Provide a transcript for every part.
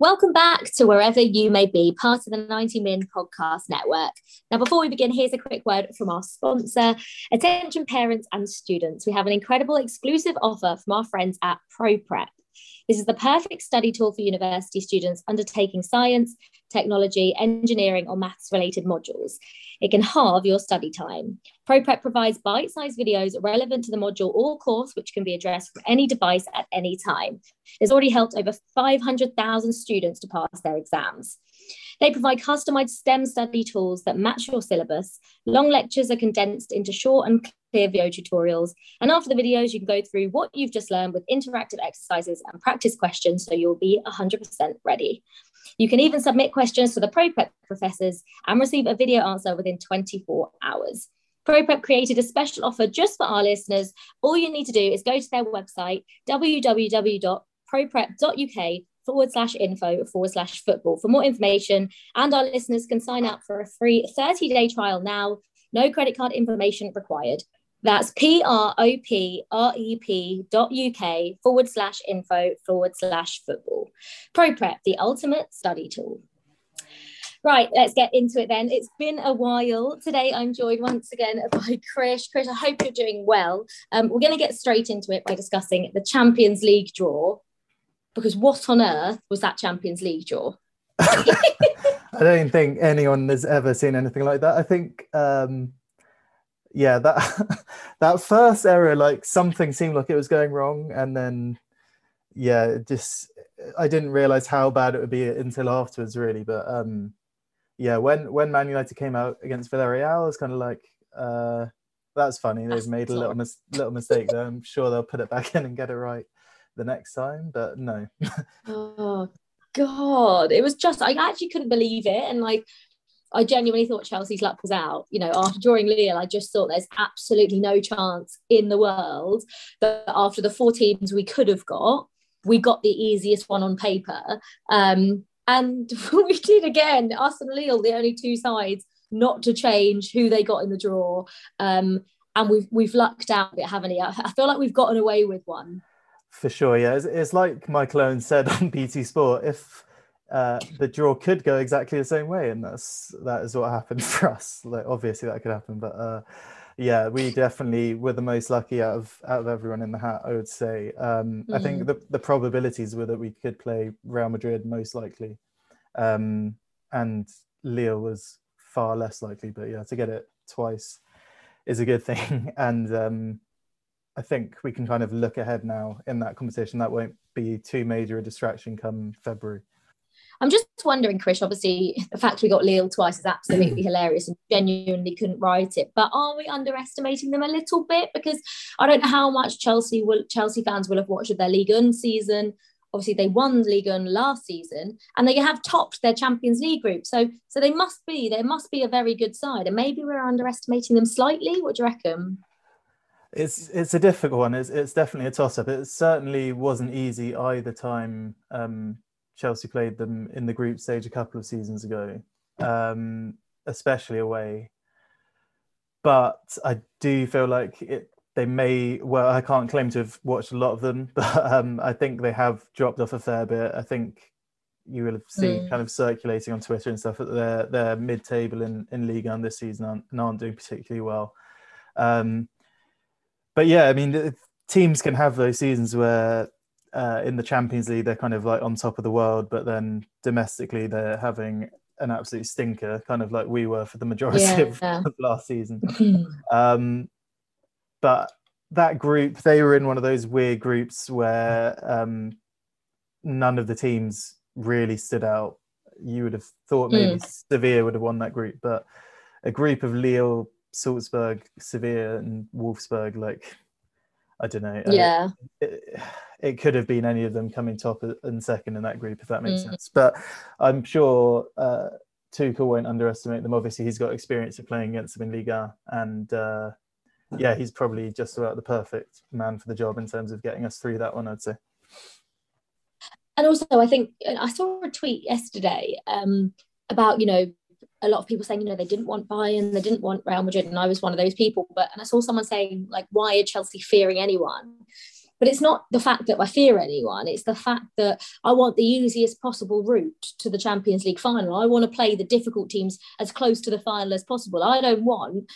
Welcome back to wherever you may be, part of the 90 Min Podcast Network. Now, before we begin, here's a quick word from our sponsor. Attention parents and students, we have an incredible exclusive offer from our friends at ProPrep. This is the perfect study tool for university students undertaking science, technology, engineering, or maths related modules. It can halve your study time. ProPrep provides bite sized videos relevant to the module or course, which can be addressed from any device at any time. It's already helped over 500,000 students to pass their exams. They provide customized STEM study tools that match your syllabus. Long lectures are condensed into short and clear video tutorials. And after the videos, you can go through what you've just learned with interactive exercises and practice questions so you'll be 100% ready. You can even submit questions to the ProPrep professors and receive a video answer within 24 hours. ProPrep created a special offer just for our listeners. All you need to do is go to their website, www.proprep.uk forward slash info forward slash football for more information. And our listeners can sign up for a free 30 day trial now. No credit card information required. That's P R O P R E P dot UK forward slash info forward slash football. ProPrep, the ultimate study tool. Right, let's get into it then. It's been a while. Today I'm joined once again by Chris. Chris, I hope you're doing well. Um, we're going to get straight into it by discussing the Champions League draw because what on earth was that Champions League draw? I don't think anyone has ever seen anything like that. I think, um, yeah, that that first error, like something seemed like it was going wrong, and then, yeah, just I didn't realize how bad it would be until afterwards, really. But um, yeah, when when Man United came out against Villarreal, I was kind of like, uh, that's funny. They've made a little mis- little mistake there. I'm sure they'll put it back in and get it right the next time, but no. oh God, it was just I actually couldn't believe it, and like I genuinely thought Chelsea's luck was out. You know, after drawing Lille, I just thought there's absolutely no chance in the world that after the four teams we could have got, we got the easiest one on paper. Um, and we did again, us and Lille, the only two sides not to change who they got in the draw. Um, and we've we've lucked out a bit, haven't we? I feel like we've gotten away with one. For sure, yeah. It's, it's like Michael Owen said on BT Sport. If uh, the draw could go exactly the same way, and that's that is what happened for us. Like obviously that could happen, but uh, yeah, we definitely were the most lucky out of out of everyone in the hat. I would say. Um, mm. I think mm. the the probabilities were that we could play Real Madrid most likely, um, and Lille was far less likely. But yeah, to get it twice is a good thing, and um, I think we can kind of look ahead now in that competition. That won't be too major a distraction come February. I'm just wondering, Chris, obviously the fact we got Lille twice is absolutely hilarious and genuinely couldn't write it. But are we underestimating them a little bit? Because I don't know how much Chelsea will Chelsea fans will have watched of their Ligue 1 season. Obviously, they won Ligue 1 last season and they have topped their Champions League group. So so they must be, there must be a very good side. And maybe we're underestimating them slightly. What do you reckon? It's it's a difficult one. It's it's definitely a toss up. It certainly wasn't easy either time um, Chelsea played them in the group stage a couple of seasons ago, um, especially away. But I do feel like it. They may well. I can't claim to have watched a lot of them, but um, I think they have dropped off a fair bit. I think you will have seen mm. kind of circulating on Twitter and stuff that they're they're mid table in in Ligue 1 this season aren't, and aren't doing particularly well. Um, but yeah, I mean, teams can have those seasons where uh, in the Champions League they're kind of like on top of the world, but then domestically they're having an absolute stinker, kind of like we were for the majority yeah, of, yeah. of, last season. um, but that group, they were in one of those weird groups where um, none of the teams really stood out. You would have thought maybe mm. Sevilla would have won that group, but a group of Lille, Salzburg, Sevilla, and Wolfsburg, like I don't know. Yeah. Uh, it, it, could have been any of them coming top and second in that group, if that makes mm. sense. But I'm sure uh, Tuchel won't underestimate them. Obviously, he's got experience of playing against them in Liga, and uh, yeah, he's probably just about the perfect man for the job in terms of getting us through that one. I'd say. And also, I think I saw a tweet yesterday um, about you know a lot of people saying, you know, they didn't want Bayern, they didn't want Real Madrid, and I was one of those people. But and I saw someone saying, like, why are Chelsea fearing anyone? but it's not the fact that I fear anyone. It's the fact that I want the easiest possible route to the Champions League final. I want to play the difficult teams as close to the final as possible. I don't want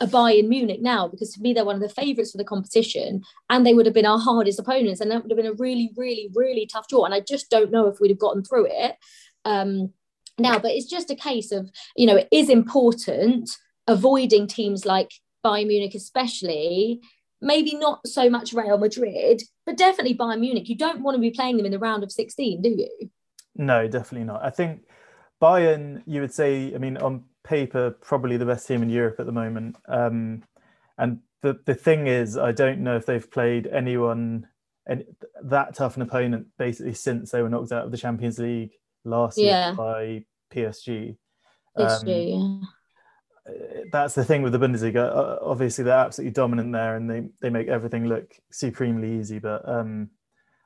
a Bayern Munich now because to me they're one of the favourites for the competition and they would have been our hardest opponents and that would have been a really, really, really tough draw. And I just don't know if we'd have gotten through it um, now. But it's just a case of, you know, it is important avoiding teams like Bayern Munich, especially. Maybe not so much Real Madrid, but definitely Bayern Munich. You don't want to be playing them in the round of 16, do you? No, definitely not. I think Bayern, you would say, I mean, on paper probably the best team in Europe at the moment. Um, and the the thing is, I don't know if they've played anyone and that tough an opponent basically since they were knocked out of the Champions League last yeah. year by PSG. PSG um, yeah. That's the thing with the Bundesliga. Obviously, they're absolutely dominant there, and they they make everything look supremely easy. But um,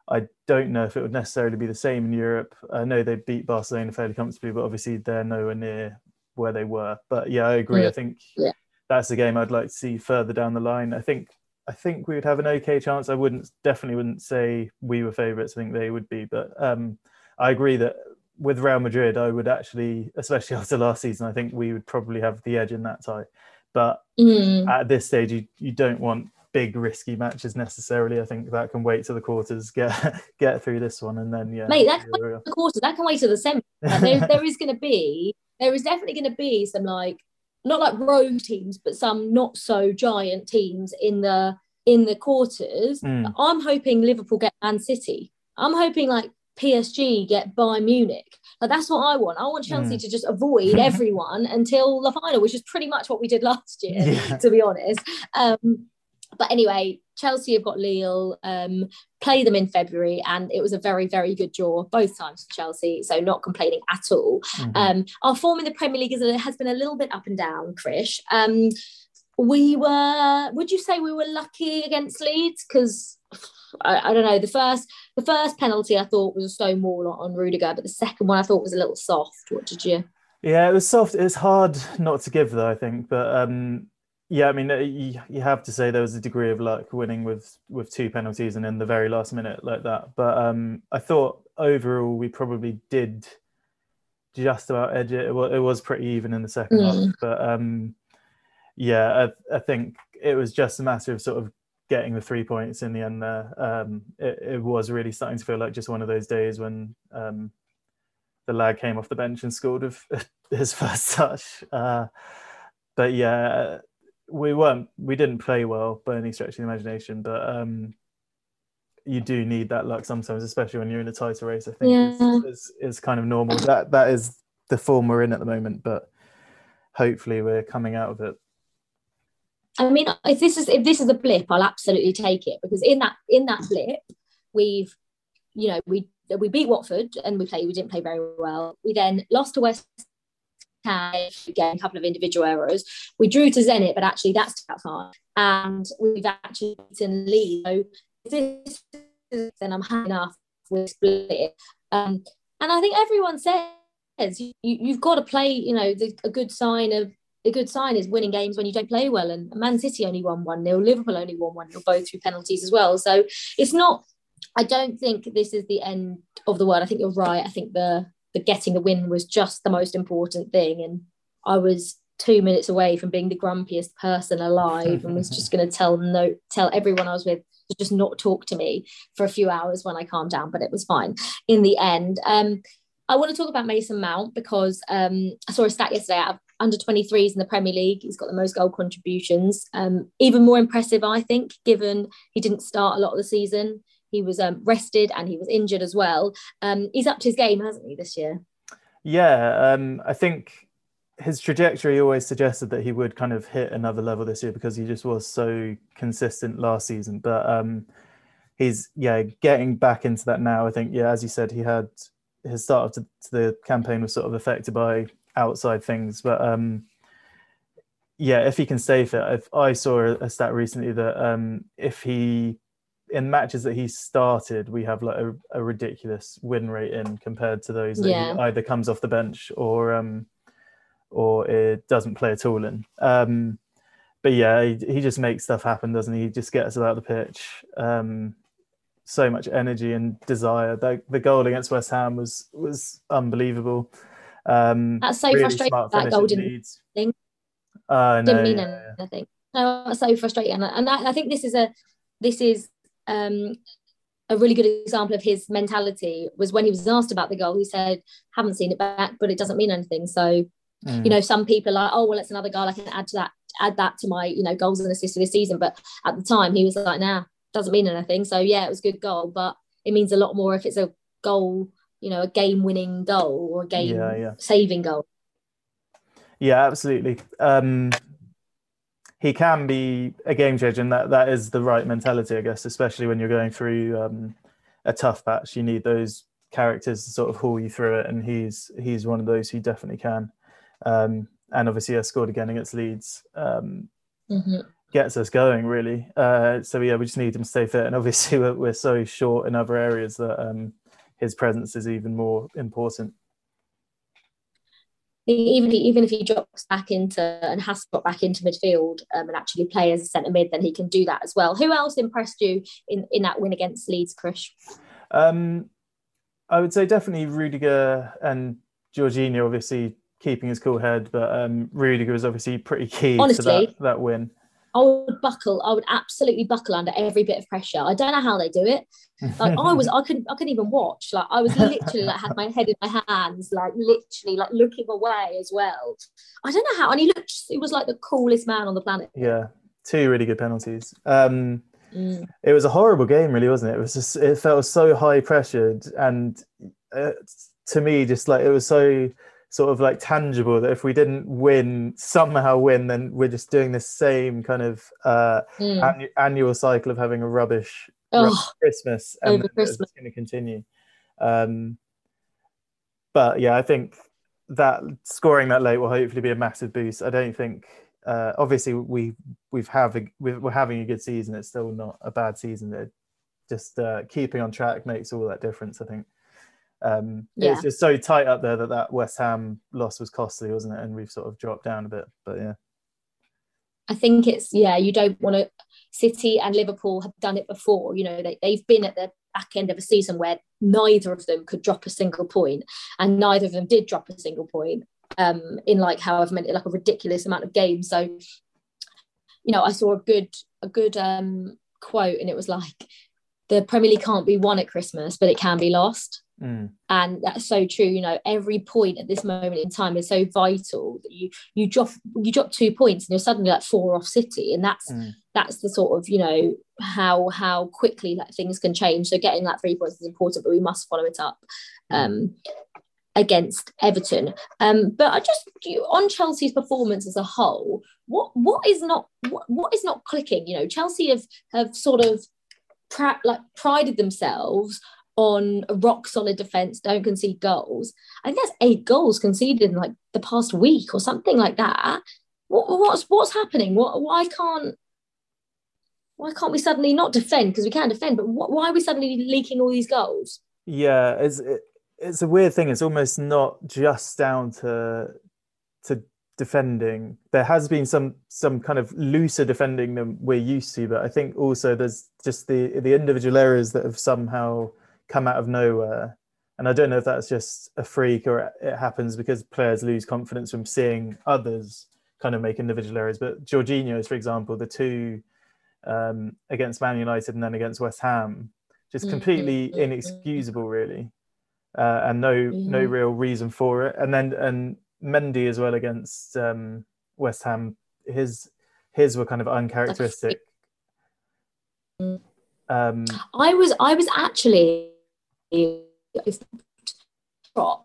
I don't know if it would necessarily be the same in Europe. I know they beat Barcelona fairly comfortably, but obviously they're nowhere near where they were. But yeah, I agree. Mm. I think yeah. that's a game I'd like to see further down the line. I think I think we would have an okay chance. I wouldn't definitely wouldn't say we were favourites. I think they would be, but um, I agree that with Real Madrid, I would actually, especially after last season, I think we would probably have the edge in that tie. But mm. at this stage, you, you don't want big risky matches necessarily. I think that can wait to the quarters, get get through this one, and then yeah. Mate, that can wait the quarters. That can wait to the semi. there, there is going to be there is definitely going to be some like not like rogue teams, but some not so giant teams in the in the quarters. Mm. I'm hoping Liverpool get Man City. I'm hoping like PSG get Bayern Munich. Like that's what I want. I want Chelsea mm. to just avoid everyone until the final, which is pretty much what we did last year, yeah. to be honest. Um, but anyway, Chelsea have got Lille, um, play them in February, and it was a very, very good draw both times for Chelsea. So not complaining at all. Mm-hmm. Um, our form in the Premier League is, has been a little bit up and down, Chris. Um, we were, would you say we were lucky against Leeds? Because I, I, don't know. The first, the first penalty I thought was a stone wall on, on Rudiger, but the second one I thought was a little soft. What did you? Yeah, it was soft. It's hard not to give though. I think, but um, yeah, I mean, uh, you, you have to say there was a degree of luck winning with with two penalties and in the very last minute like that. But um, I thought overall we probably did just about edge it. It was, it was pretty even in the second mm. half, but um, yeah, I, I, think it was just a matter of sort of getting the three points in the end there. Um, it, it, was really starting to feel like just one of those days when um, the lad came off the bench and scored with his first touch. Uh, but yeah, we weren't we didn't play well by any stretch of the imagination, but um, you do need that luck sometimes, especially when you're in a tighter race. I think yeah. is, is, kind of normal. That that is the form we're in at the moment, but hopefully we're coming out of it. I mean, if this is if this is a blip, I'll absolutely take it because in that in that blip, we've you know we we beat Watford and we played we didn't play very well. We then lost to West Ham again, a couple of individual errors. We drew to Zenit, but actually that's too far. And we've actually beaten Leeds. So this is, then I'm happy enough with split. Um, and I think everyone says you, you've got to play, you know, the, a good sign of a good sign is winning games when you don't play well. And Man City only won 1 0, Liverpool only won 1 0, both through penalties as well. So it's not, I don't think this is the end of the world. I think you're right. I think the the getting the win was just the most important thing. And I was two minutes away from being the grumpiest person alive and was just going to tell no tell everyone I was with to just not talk to me for a few hours when I calmed down, but it was fine in the end. Um, I want to talk about Mason Mount because um, I saw a stat yesterday out of under 23s in the Premier League. He's got the most goal contributions. Um, even more impressive, I think, given he didn't start a lot of the season. He was um, rested and he was injured as well. Um, he's upped his game, hasn't he, this year? Yeah, um, I think his trajectory always suggested that he would kind of hit another level this year because he just was so consistent last season. But um, he's yeah getting back into that now. I think yeah, as you said, he had his start to, to the campaign was sort of affected by outside things, but um, yeah, if he can stay fit, if I saw a, stat recently that um, if he in matches that he started, we have like a, a ridiculous win rate in compared to those that yeah. he either comes off the bench or um, or it doesn't play at all in. Um, but yeah, he, he, just makes stuff happen, doesn't he? He just gets about the pitch. Um, so much energy and desire. The, the goal against West Ham was was unbelievable. Um, That's so really frustrating. That goal didn't thing. Uh, no, didn't mean yeah, anything. No, that's so frustrating. And I, I think this is a this is um, a really good example of his mentality was when he was asked about the goal, he said, haven't seen it back, but it doesn't mean anything. So, mm. you know, some people are like, oh, well, it's another goal. I can add to that, add that to my, you know, goals and assists for this season. But at the time he was like, nah, doesn't mean anything. So yeah, it was a good goal, but it means a lot more if it's a goal, you know, a game winning goal or a game yeah, yeah. saving goal. Yeah, absolutely. Um, he can be a game changer, and that, that is the right mentality, I guess, especially when you're going through um, a tough patch. You need those characters to sort of haul you through it, and he's he's one of those who definitely can. Um, and obviously, has scored again against Leeds. Um, mm-hmm. Gets us going really. Uh, so yeah, we just need him to stay fit, and obviously we're, we're so short in other areas that um, his presence is even more important even even if he drops back into and has to drop back into midfield um, and actually play as a centre mid, then he can do that as well. Who else impressed you in, in that win against Leeds, Chris? Um, I would say definitely Rudiger and Jorginho, obviously keeping his cool head, but um, Rudiger was obviously pretty key Honestly, to that, that win. I would buckle. I would absolutely buckle under every bit of pressure. I don't know how they do it. Like I was, I couldn't, I couldn't even watch. Like I was literally like had my head in my hands, like literally like looking away as well. I don't know how. And he looked. He was like the coolest man on the planet. Yeah, two really good penalties. Um, mm. It was a horrible game, really, wasn't it? It was just. It felt so high pressured, and uh, to me, just like it was so sort of like tangible that if we didn't win somehow win then we're just doing the same kind of uh mm. annu- annual cycle of having a rubbish, oh, rubbish christmas and it's going to continue. Um but yeah i think that scoring that late will hopefully be a massive boost. I don't think uh obviously we we've have we're having a good season. It's still not a bad season. It just uh keeping on track makes all that difference i think um, yeah. It's just so tight up there that that West Ham loss was costly, wasn't it? And we've sort of dropped down a bit, but yeah. I think it's yeah. You don't want to. City and Liverpool have done it before. You know they they've been at the back end of a season where neither of them could drop a single point, and neither of them did drop a single point um, in like however many like a ridiculous amount of games. So, you know, I saw a good a good um, quote, and it was like, "The Premier League can't be won at Christmas, but it can be lost." Mm. And that's so true. You know, every point at this moment in time is so vital that you you drop you drop two points and you're suddenly like four off City, and that's mm. that's the sort of you know how how quickly that things can change. So getting that three points is important, but we must follow it up. Mm. Um, against Everton. Um, but I just on Chelsea's performance as a whole, what what is not what, what is not clicking? You know, Chelsea have have sort of pra- like prided themselves on a rock solid defense, don't concede goals. I think that's eight goals conceded in like the past week or something like that. What, what's what's happening? What why can't why can't we suddenly not defend because we can defend, but what, why are we suddenly leaking all these goals? Yeah, it's it, it's a weird thing. It's almost not just down to to defending. There has been some some kind of looser defending than we're used to, but I think also there's just the the individual errors that have somehow come out of nowhere. And I don't know if that's just a freak or it happens because players lose confidence from seeing others kind of make individual errors. But Jorginho's, for example, the two um, against Man United and then against West Ham, just completely mm-hmm. inexcusable, really, uh, and no mm-hmm. no real reason for it. And then and Mendy as well against um, West Ham, his his were kind of uncharacteristic. Um, I was I was actually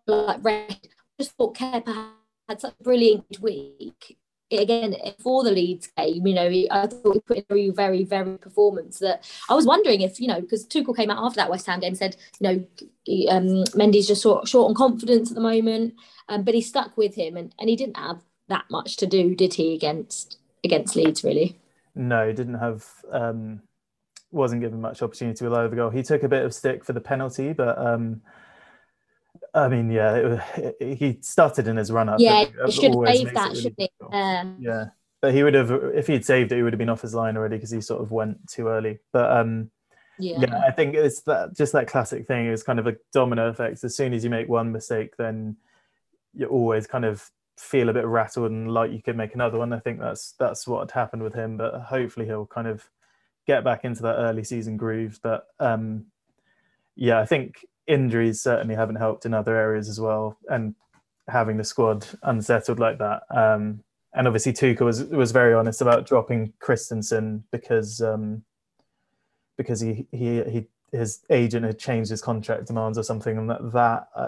like red. Just thought Kepa had such a brilliant week. Again, for the Leeds game, you know, I thought he put in a very, very, very performance that I was wondering if, you know, because Tuchel came out after that West Ham game said, you know, um, Mendy's just short, short on confidence at the moment, um, but he stuck with him and, and he didn't have that much to do, did he, against against Leeds, really? No, didn't have um, wasn't given much opportunity with either goal. He took a bit of stick for the penalty, but um, I mean, yeah, it, it, he started in his run up. Yeah, he should have saved that, really shouldn't he? Uh, yeah, but he would have if he'd saved it, he would have been off his line already because he sort of went too early. But um, Yeah. yeah, I think it's that just that classic thing. It's kind of a domino effect. As soon as you make one mistake, then you always kind of feel a bit rattled and like you could make another one. I think that's that's what happened with him. But hopefully he'll kind of get back into that early season groove. But um, yeah, I think injuries certainly haven't helped in other areas as well, and having the squad unsettled like that. Um, and obviously Tuchel was was very honest about dropping Christensen because um, because he he he his agent had changed his contract demands or something, and that that uh,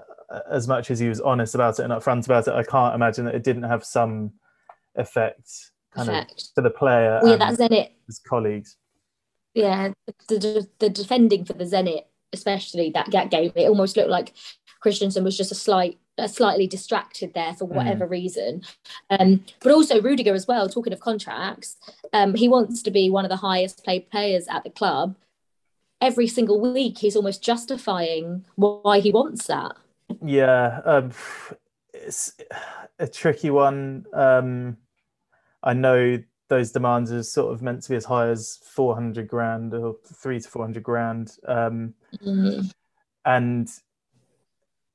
as much as he was honest about it and upfront about it, I can't imagine that it didn't have some effect kind effect. of for the player well, yeah, and that's Zenit. his colleagues. Yeah, the, the, defending for the Zenit, especially that, that game, it almost looked like Christensen was just a slight uh, slightly distracted there for whatever mm. reason. Um, but also Rudiger as well. Talking of contracts, um, he wants to be one of the highest paid players at the club. Every single week, he's almost justifying why he wants that. Yeah, um, it's a tricky one. Um, I know those demands are sort of meant to be as high as 400 grand or three to 400 grand. Um, mm-hmm. And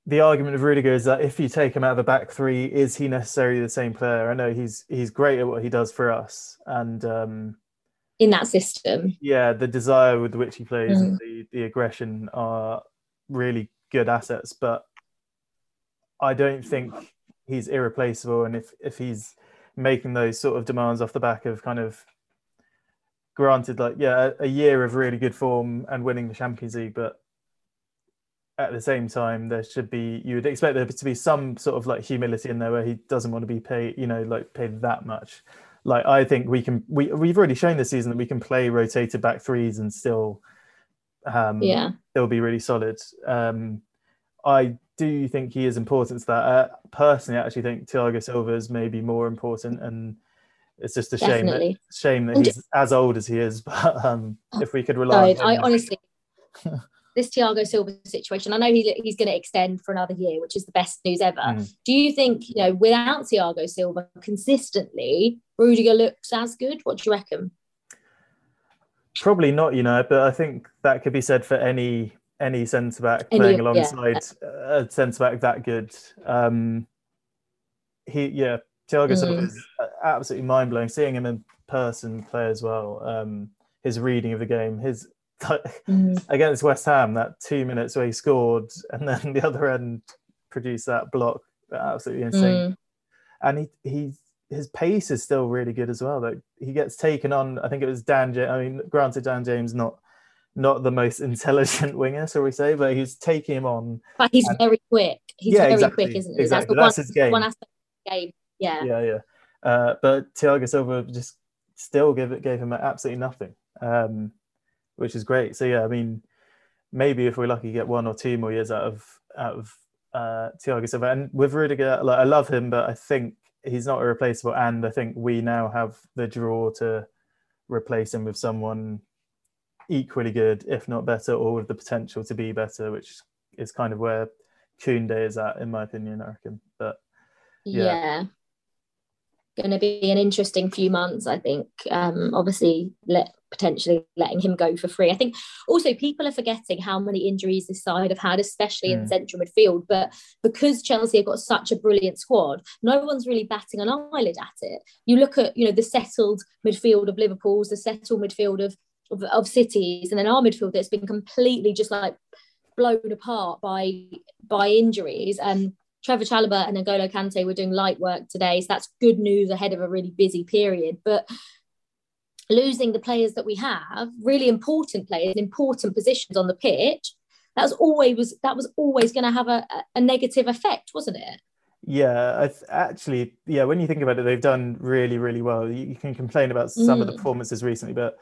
the argument of Rudiger is that if you take him out of the back three, is he necessarily the same player? I know he's he's great at what he does for us, and um, in that system, yeah, the desire with which he plays mm. and the the aggression are really good assets. But I don't think he's irreplaceable, and if if he's making those sort of demands off the back of kind of granted, like yeah, a year of really good form and winning the Champions League, but at the same time there should be you would expect there to be some sort of like humility in there where he doesn't want to be paid you know like paid that much. Like i think we can we, we've already shown this season that we can play rotated back threes and still um yeah. it'll be really solid. Um i do you think he is important to that uh, personally i actually think Thiago silva is maybe more important and it's just a shame that, shame that he's as old as he is but um if we could rely no, on i honestly this Thiago Silva situation. I know he, he's going to extend for another year, which is the best news ever. Mm. Do you think, you know, without Thiago Silva consistently, Rudiger looks as good? What do you reckon? Probably not, you know, but I think that could be said for any any centre back playing alongside yeah. a centre back that good. Um, he, yeah, Thiago mm. Silva is absolutely mind blowing. Seeing him in person play as well, um, his reading of the game, his mm. against West Ham, that two minutes where he scored, and then the other end produced that block, absolutely insane. Mm. And he he his pace is still really good as well. That he gets taken on. I think it was Dan. James, I mean, granted, Dan James not not the most intelligent winger, shall we say, but he's taking him on. But he's and, very quick. He's yeah, very exactly, quick, isn't he? Exactly. That's, That's one, his game. One aspect of the game. Yeah. Yeah, yeah. Uh, but Thiago Silva just still give it gave him absolutely nothing. Um, which is great. So yeah, I mean, maybe if we're lucky, get one or two more years out of out of uh, Thiago Silva. And with Rudiger, like I love him, but I think he's not irreplaceable. And I think we now have the draw to replace him with someone equally good, if not better, or with the potential to be better, which is kind of where Koundé is at, in my opinion. I reckon, but yeah. yeah going to be an interesting few months, I think. Um, obviously, let potentially letting him go for free. I think also people are forgetting how many injuries this side have had, especially mm. in central midfield. But because Chelsea have got such a brilliant squad, no one's really batting an eyelid at it. You look at you know the settled midfield of Liverpool's, the settled midfield of of, of City's, and then our midfield that's been completely just like blown apart by by injuries. Um, Trevoh Chalobah and N'Golo Kante were doing light work today, so that's good news ahead of a really busy period. But losing the players that we have, really important players, important positions on the pitch, that's always was that was always going to have a, a negative effect, wasn't it? Yeah, th- actually, yeah. When you think about it, they've done really, really well. You, you can complain about some mm. of the mm. performances recently, but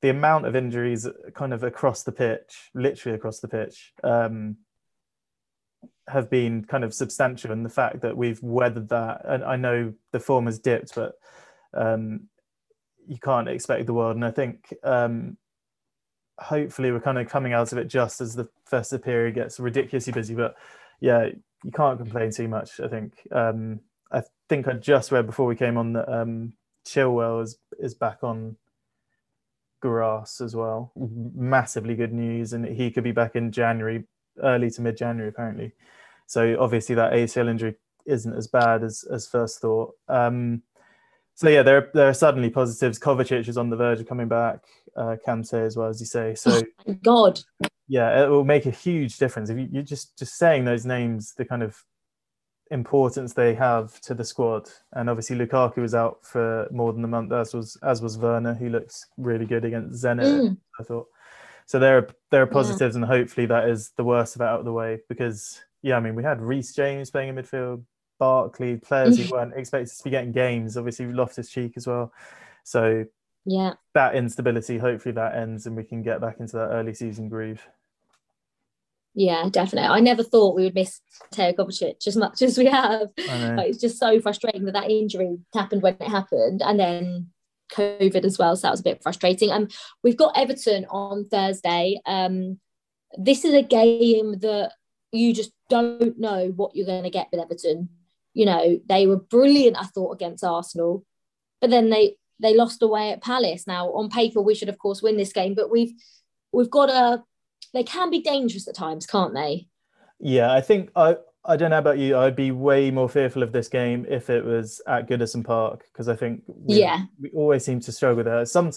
the amount of injuries, kind of across the pitch, literally across the pitch, um, have been kind of substantial in the fact that we've weathered that. And I know the form has dipped, but um, you can't expect the world. And I think um, hopefully we're kind of coming out of it just as the festive period gets ridiculously busy. But yeah, you can't complain too much. I think. Um, I think I just read before we came on that um, Chilwell is is back on grass as well. Massively good news, and he could be back in January, early to mid January apparently. So obviously that ACL injury isn't as bad as as first thought. Um, so yeah, there there are suddenly positives. Kovacic is on the verge of coming back. Uh, Kante as well as you say. So oh, God, yeah, it will make a huge difference if you, you're just just saying those names. The kind of importance they have to the squad. And obviously Lukaku was out for more than a month, as was as was Werner, who looks really good against Zenit. Mm. I thought. So there are there are positives, yeah. and hopefully that is the worst of it out of the way. Because yeah, I mean we had Reece James playing in midfield, Barkley, players who weren't expected to be getting games. Obviously Loftus Cheek as well. So yeah, that instability. Hopefully that ends, and we can get back into that early season groove. Yeah, definitely. I never thought we would miss Teo Kovacic as much as we have. Like, it's just so frustrating that that injury happened when it happened, and then COVID as well. So that was a bit frustrating. And um, we've got Everton on Thursday. Um, this is a game that you just don't know what you're going to get with Everton. You know, they were brilliant, I thought, against Arsenal, but then they they lost away at Palace. Now, on paper, we should of course win this game, but we've we've got a they can be dangerous at times, can't they? Yeah, I think I I don't know about you. I'd be way more fearful of this game if it was at Goodison Park because I think we, yeah we always seem to struggle there. Some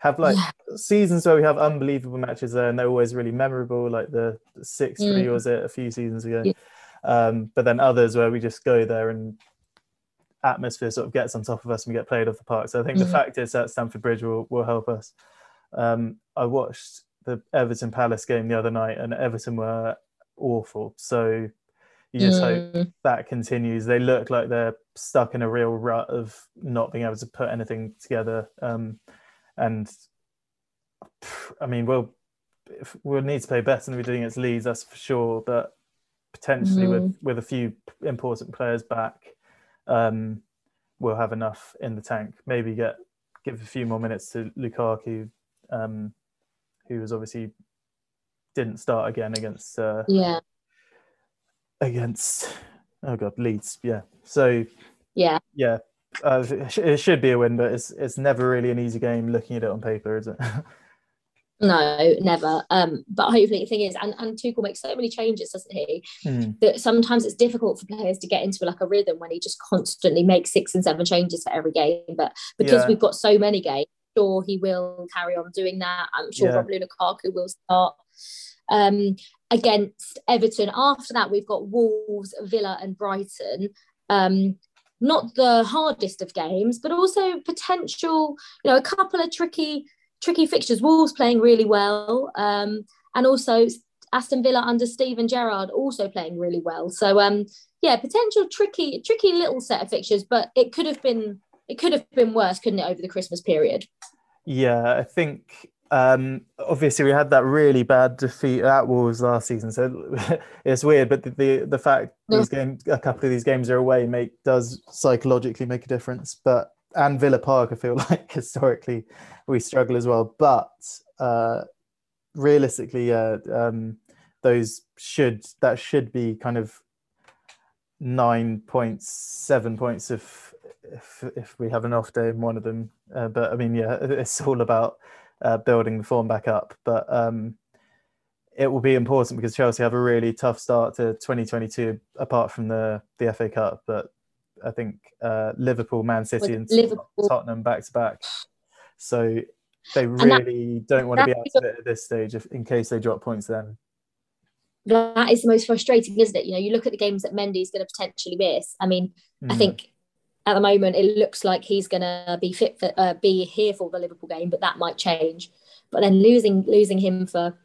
have like yeah. seasons where we have unbelievable matches there and they're always really memorable, like the six three mm. was it a few seasons ago. Yeah. Um, but then others where we just go there and atmosphere sort of gets on top of us and we get played off the park. So I think mm. the fact is that Stamford Bridge will, will help us. Um, I watched the Everton Palace game the other night, and Everton were awful. So you just mm. hope that continues. They look like they're stuck in a real rut of not being able to put anything together. Um, and I mean, we'll we'll need to play better than we did against Leeds, that's for sure. But potentially mm. with mm-hmm. with a few important players back, um, we'll have enough in the tank. Maybe get give a few more minutes to Lukaku. Um, who was obviously didn't start again against uh, yeah. against oh god Leeds yeah. So yeah. yeah uh, it should be a win but it's it's never really an easy game looking at it on paper is it? No never. Um but hopefully the thing is and, and Tuchel makes so many changes doesn't he? Mm. that sometimes it's difficult for players to get into like a rhythm when he just constantly makes six and seven changes for every game but because yeah. we've got so many games sure he will carry on doing that. I'm sure yeah. Romelu Lukaku will start. Um, against Everton. After that, we've got Wolves, Villa, and Brighton. Um, not the hardest of games, but also potential, you know, a couple of tricky, tricky fixtures. Wolves playing really well, um, and also Aston Villa under Steven Gerrard also playing really well. So, um, yeah, potential tricky, tricky little set of fixtures, but it could have been it could have been worse, couldn't it, over the Christmas period? Yeah, I think um, obviously we had that really bad defeat at Wolves last season, so it's weird. But the the, the fact these games, a couple of these games are away, make does psychologically make a difference. But and Villa Park, I feel like historically we struggle as well. But uh, realistically, yeah, um, those should that should be kind of nine points, seven points of if if we have an off day in one of them. Uh, but I mean, yeah, it's all about uh, building the form back up. But um, it will be important because Chelsea have a really tough start to 2022, apart from the the FA Cup. But I think uh, Liverpool, Man City, and Liverpool. Tottenham back to back. So they really that, don't want to be out of it at this stage, if, in case they drop points. Then that is the most frustrating, isn't it? You know, you look at the games that Mendy is going to potentially miss. I mean, mm. I think at the moment it looks like he's going to be fit for uh, be here for the Liverpool game, but that might change. But then losing losing him for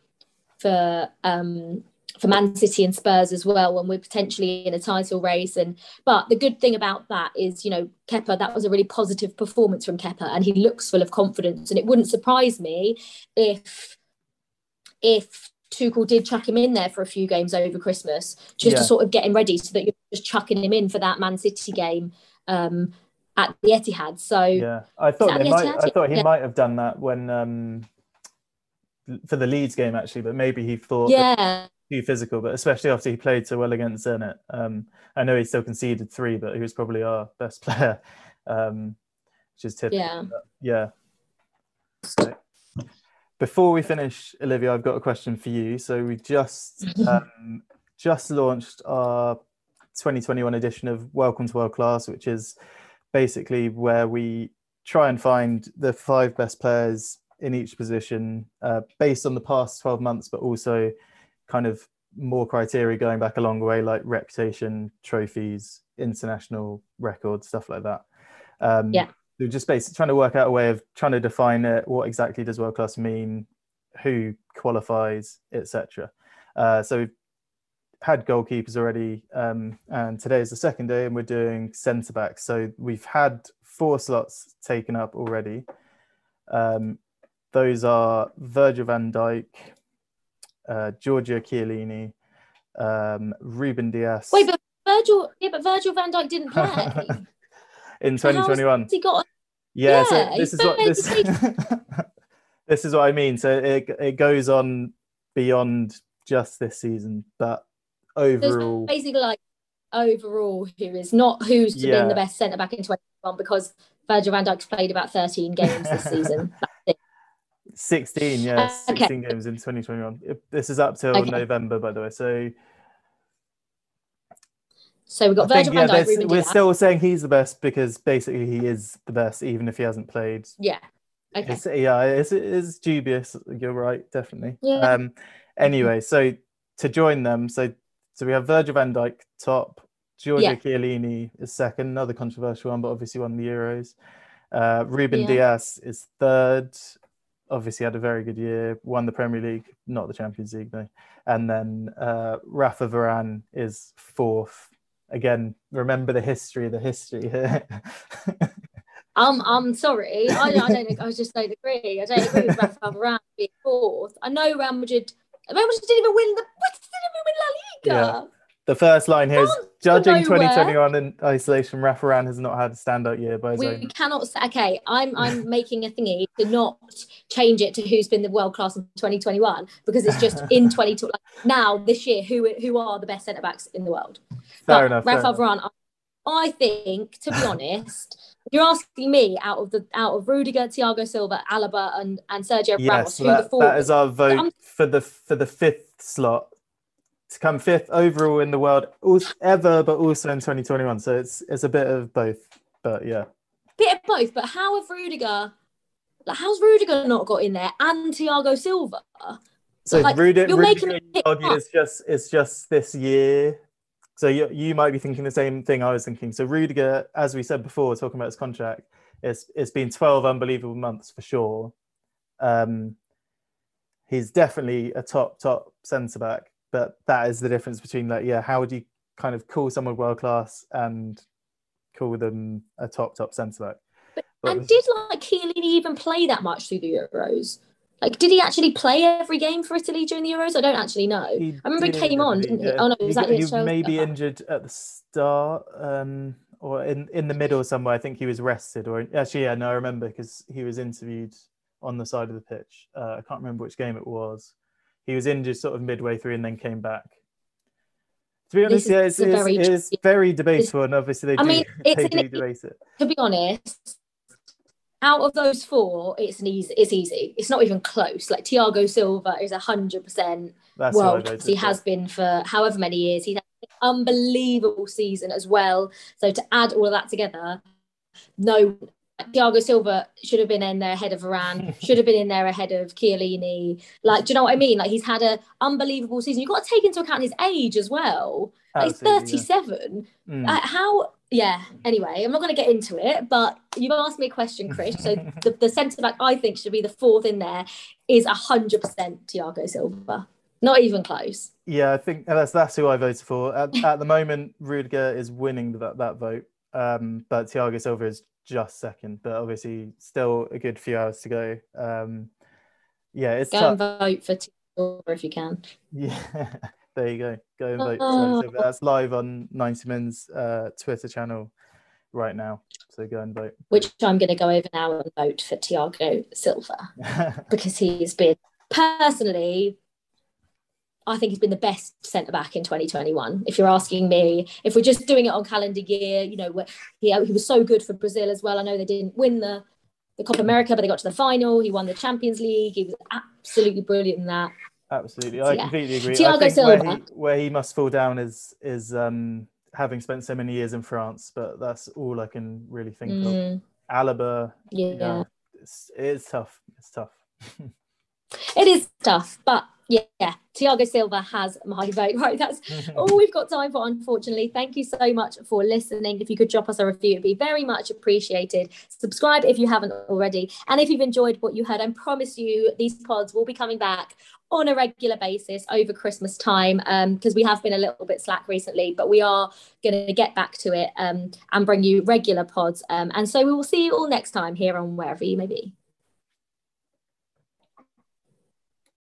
for um, for Man City and Spurs as well when we're potentially in a title race. And but the good thing about that is, you know, Kepa, that was a really positive performance from Kepa, and he looks full of confidence. And it wouldn't surprise me if if Tuchel did chuck him in there for a few games over Christmas, just yeah. to sort of get him ready, so that you're just chucking him in for that Man City game um, at the Etihad. So yeah, I thought they might. I thought he yeah. might have done that when um, for the Leeds game actually, but maybe he thought yeah too physical. But especially after he played so well against Zenit, um, I know he still conceded three, but he was probably our best player, um, which is typical. Yeah, yeah. So, before we finish, Olivia, I've got a question for you. So we just um, just launched our 2021 edition of Welcome to World Class, which is basically where we try and find the five best players in each position uh, based on the past 12 months, but also kind of more criteria going back a long way, like reputation, trophies, international records, stuff like that. Um, yeah. So just basically trying to work out a way of trying to define it. What exactly does world class mean? Who qualifies, etc. Uh, so we've had goalkeepers already, um, and today is the second day, and we're doing centre backs. So we've had four slots taken up already. Um, those are Virgil van Dijk, uh, Giorgio Chiellini, um, Ruben Dias. Wait, but Virgil, yeah, but Virgil van Dijk didn't play in 2021. he got? Yeah, yeah so this is what this. this is what I mean. So it it goes on beyond just this season, but overall, basically like overall, who is not who's to yeah. be the best centre back in 2021 because Virgil van Dijk's played about 13 games this season. 16, yeah, 16 okay. games in 2021. This is up till okay. November, by the way. So, so we've got Virgil think, van Dijk. Yeah, we're still saying he's the best because basically he is the best, even if he hasn't played. Yeah. Okay. It's, yeah, it's, it's dubious. You're right, definitely. Yeah. Um. Anyway, so to join them, so so we have Virgil van Dijk top, Giorgio yeah. Chiellini is second, another controversial one, but obviously won the Euros. Uh, Ruben yeah. Dias is third, obviously had a very good year, won the Premier League, not the Champions League though. And then uh, Rafa Varane is fourth. Again, remember the history, the history here. um, I'm sorry, I, I don't. I just don't agree. I don't agree with Rafa Varane being fourth. I know Real Madrid. Real Madrid didn't even win the. Didn't even win La Liga. Yeah. The first line here is judging 2021 in isolation. Rafa Varane has not had a standout year by his we own. cannot say, okay, I'm I'm making a thingy to not change it to who's been the world class in 2021 because it's just in 2020 like now this year who who are the best centre backs in the world. Fair but enough. Rafa Varane, I think, to be honest, you're asking me out of the out of Rudiger, Thiago Silva, Alaba, and and Sergio yes, Ramos, who that, the four. That is our vote for the for the fifth slot to come fifth overall in the world ever, but also in 2021. So it's it's a bit of both, but yeah, bit of both. But how have Rudiger? Like, how's Rudiger not got in there and Thiago Silva? So like, Rudiger, you're Rudiger making it's just it's just this year. So you you might be thinking the same thing I was thinking. So Rudiger, as we said before, talking about his contract, it's it's been 12 unbelievable months for sure. Um, he's definitely a top top centre back but that is the difference between like yeah how would you kind of call someone world class and call them a top top centre back? But, but and did like Chiellini even play that much through the Euros? Like did he actually play every game for Italy during the Euros? I don't actually know. He I remember he came on didn't he? Yeah. oh no he, he, he may be injured at the start um or in in the middle somewhere. I think he was rested or actually yeah no I remember because he was interviewed on the side of the pitch. Uh, I can't remember which game it was he was injured sort of midway through and then came back. To be honest, yeah, it's, it's, very, it's very debatable, and obviously they I do, mean, it's they do debate it. To be honest, out of those four, it's an easy. It's easy. It's not even close. Like Thiago Silva is hundred percent world. He has been for however many years. He's had an unbelievable season as well. So to add all of that together, no Thiago Silva should have been in there ahead of Varane, should have been in there ahead of Chiellini. Like, do you know what I mean? Like, he's had an unbelievable season. You've got to take into account his age as well. Like, he's 37. Yeah. Mm. How, yeah, anyway, I'm not going to get into it, but you've asked me a question, Chris. So the, the centre back I think should be the fourth in there is 100% Thiago Silva. Not even close. Yeah, I think that's that's who I voted for. At, at the moment, Rudiger is winning that, that vote. Um, but Thiago Silva is just second, but obviously still a good few hours to go. Um, yeah, it's go tough. and vote for Silva if you can. Yeah, there you go. Go and vote. Oh. So that's live on 90 Min's uh, Twitter channel right now. So go and vote. Which I'm going to go over now and vote for Thiago Silva because he's been personally I think he's been the best centre back in 2021. If you're asking me, if we're just doing it on calendar year, you know, he, he was so good for Brazil as well. I know they didn't win the the Copa America, but they got to the final. He won the Champions League. He was absolutely brilliant in that. Absolutely, I yeah. completely agree. Thiago Silva. Where he, where he must fall down is is um, having spent so many years in France, but that's all I can really think mm. of. Alaba, yeah, you know, it's, it's tough. It's tough. it is tough, but yeah, yeah, Thiago Silva has my vote. Right, that's all we've got time for, unfortunately. Thank you so much for listening. If you could drop us a review, it'd be very much appreciated. Subscribe if you haven't already. And if you've enjoyed what you heard, I promise you these pods will be coming back on a regular basis over Christmas time because um, we have been a little bit slack recently, but we are going to get back to it um, and bring you regular pods. Um, and so we will see you all next time here on wherever you may be.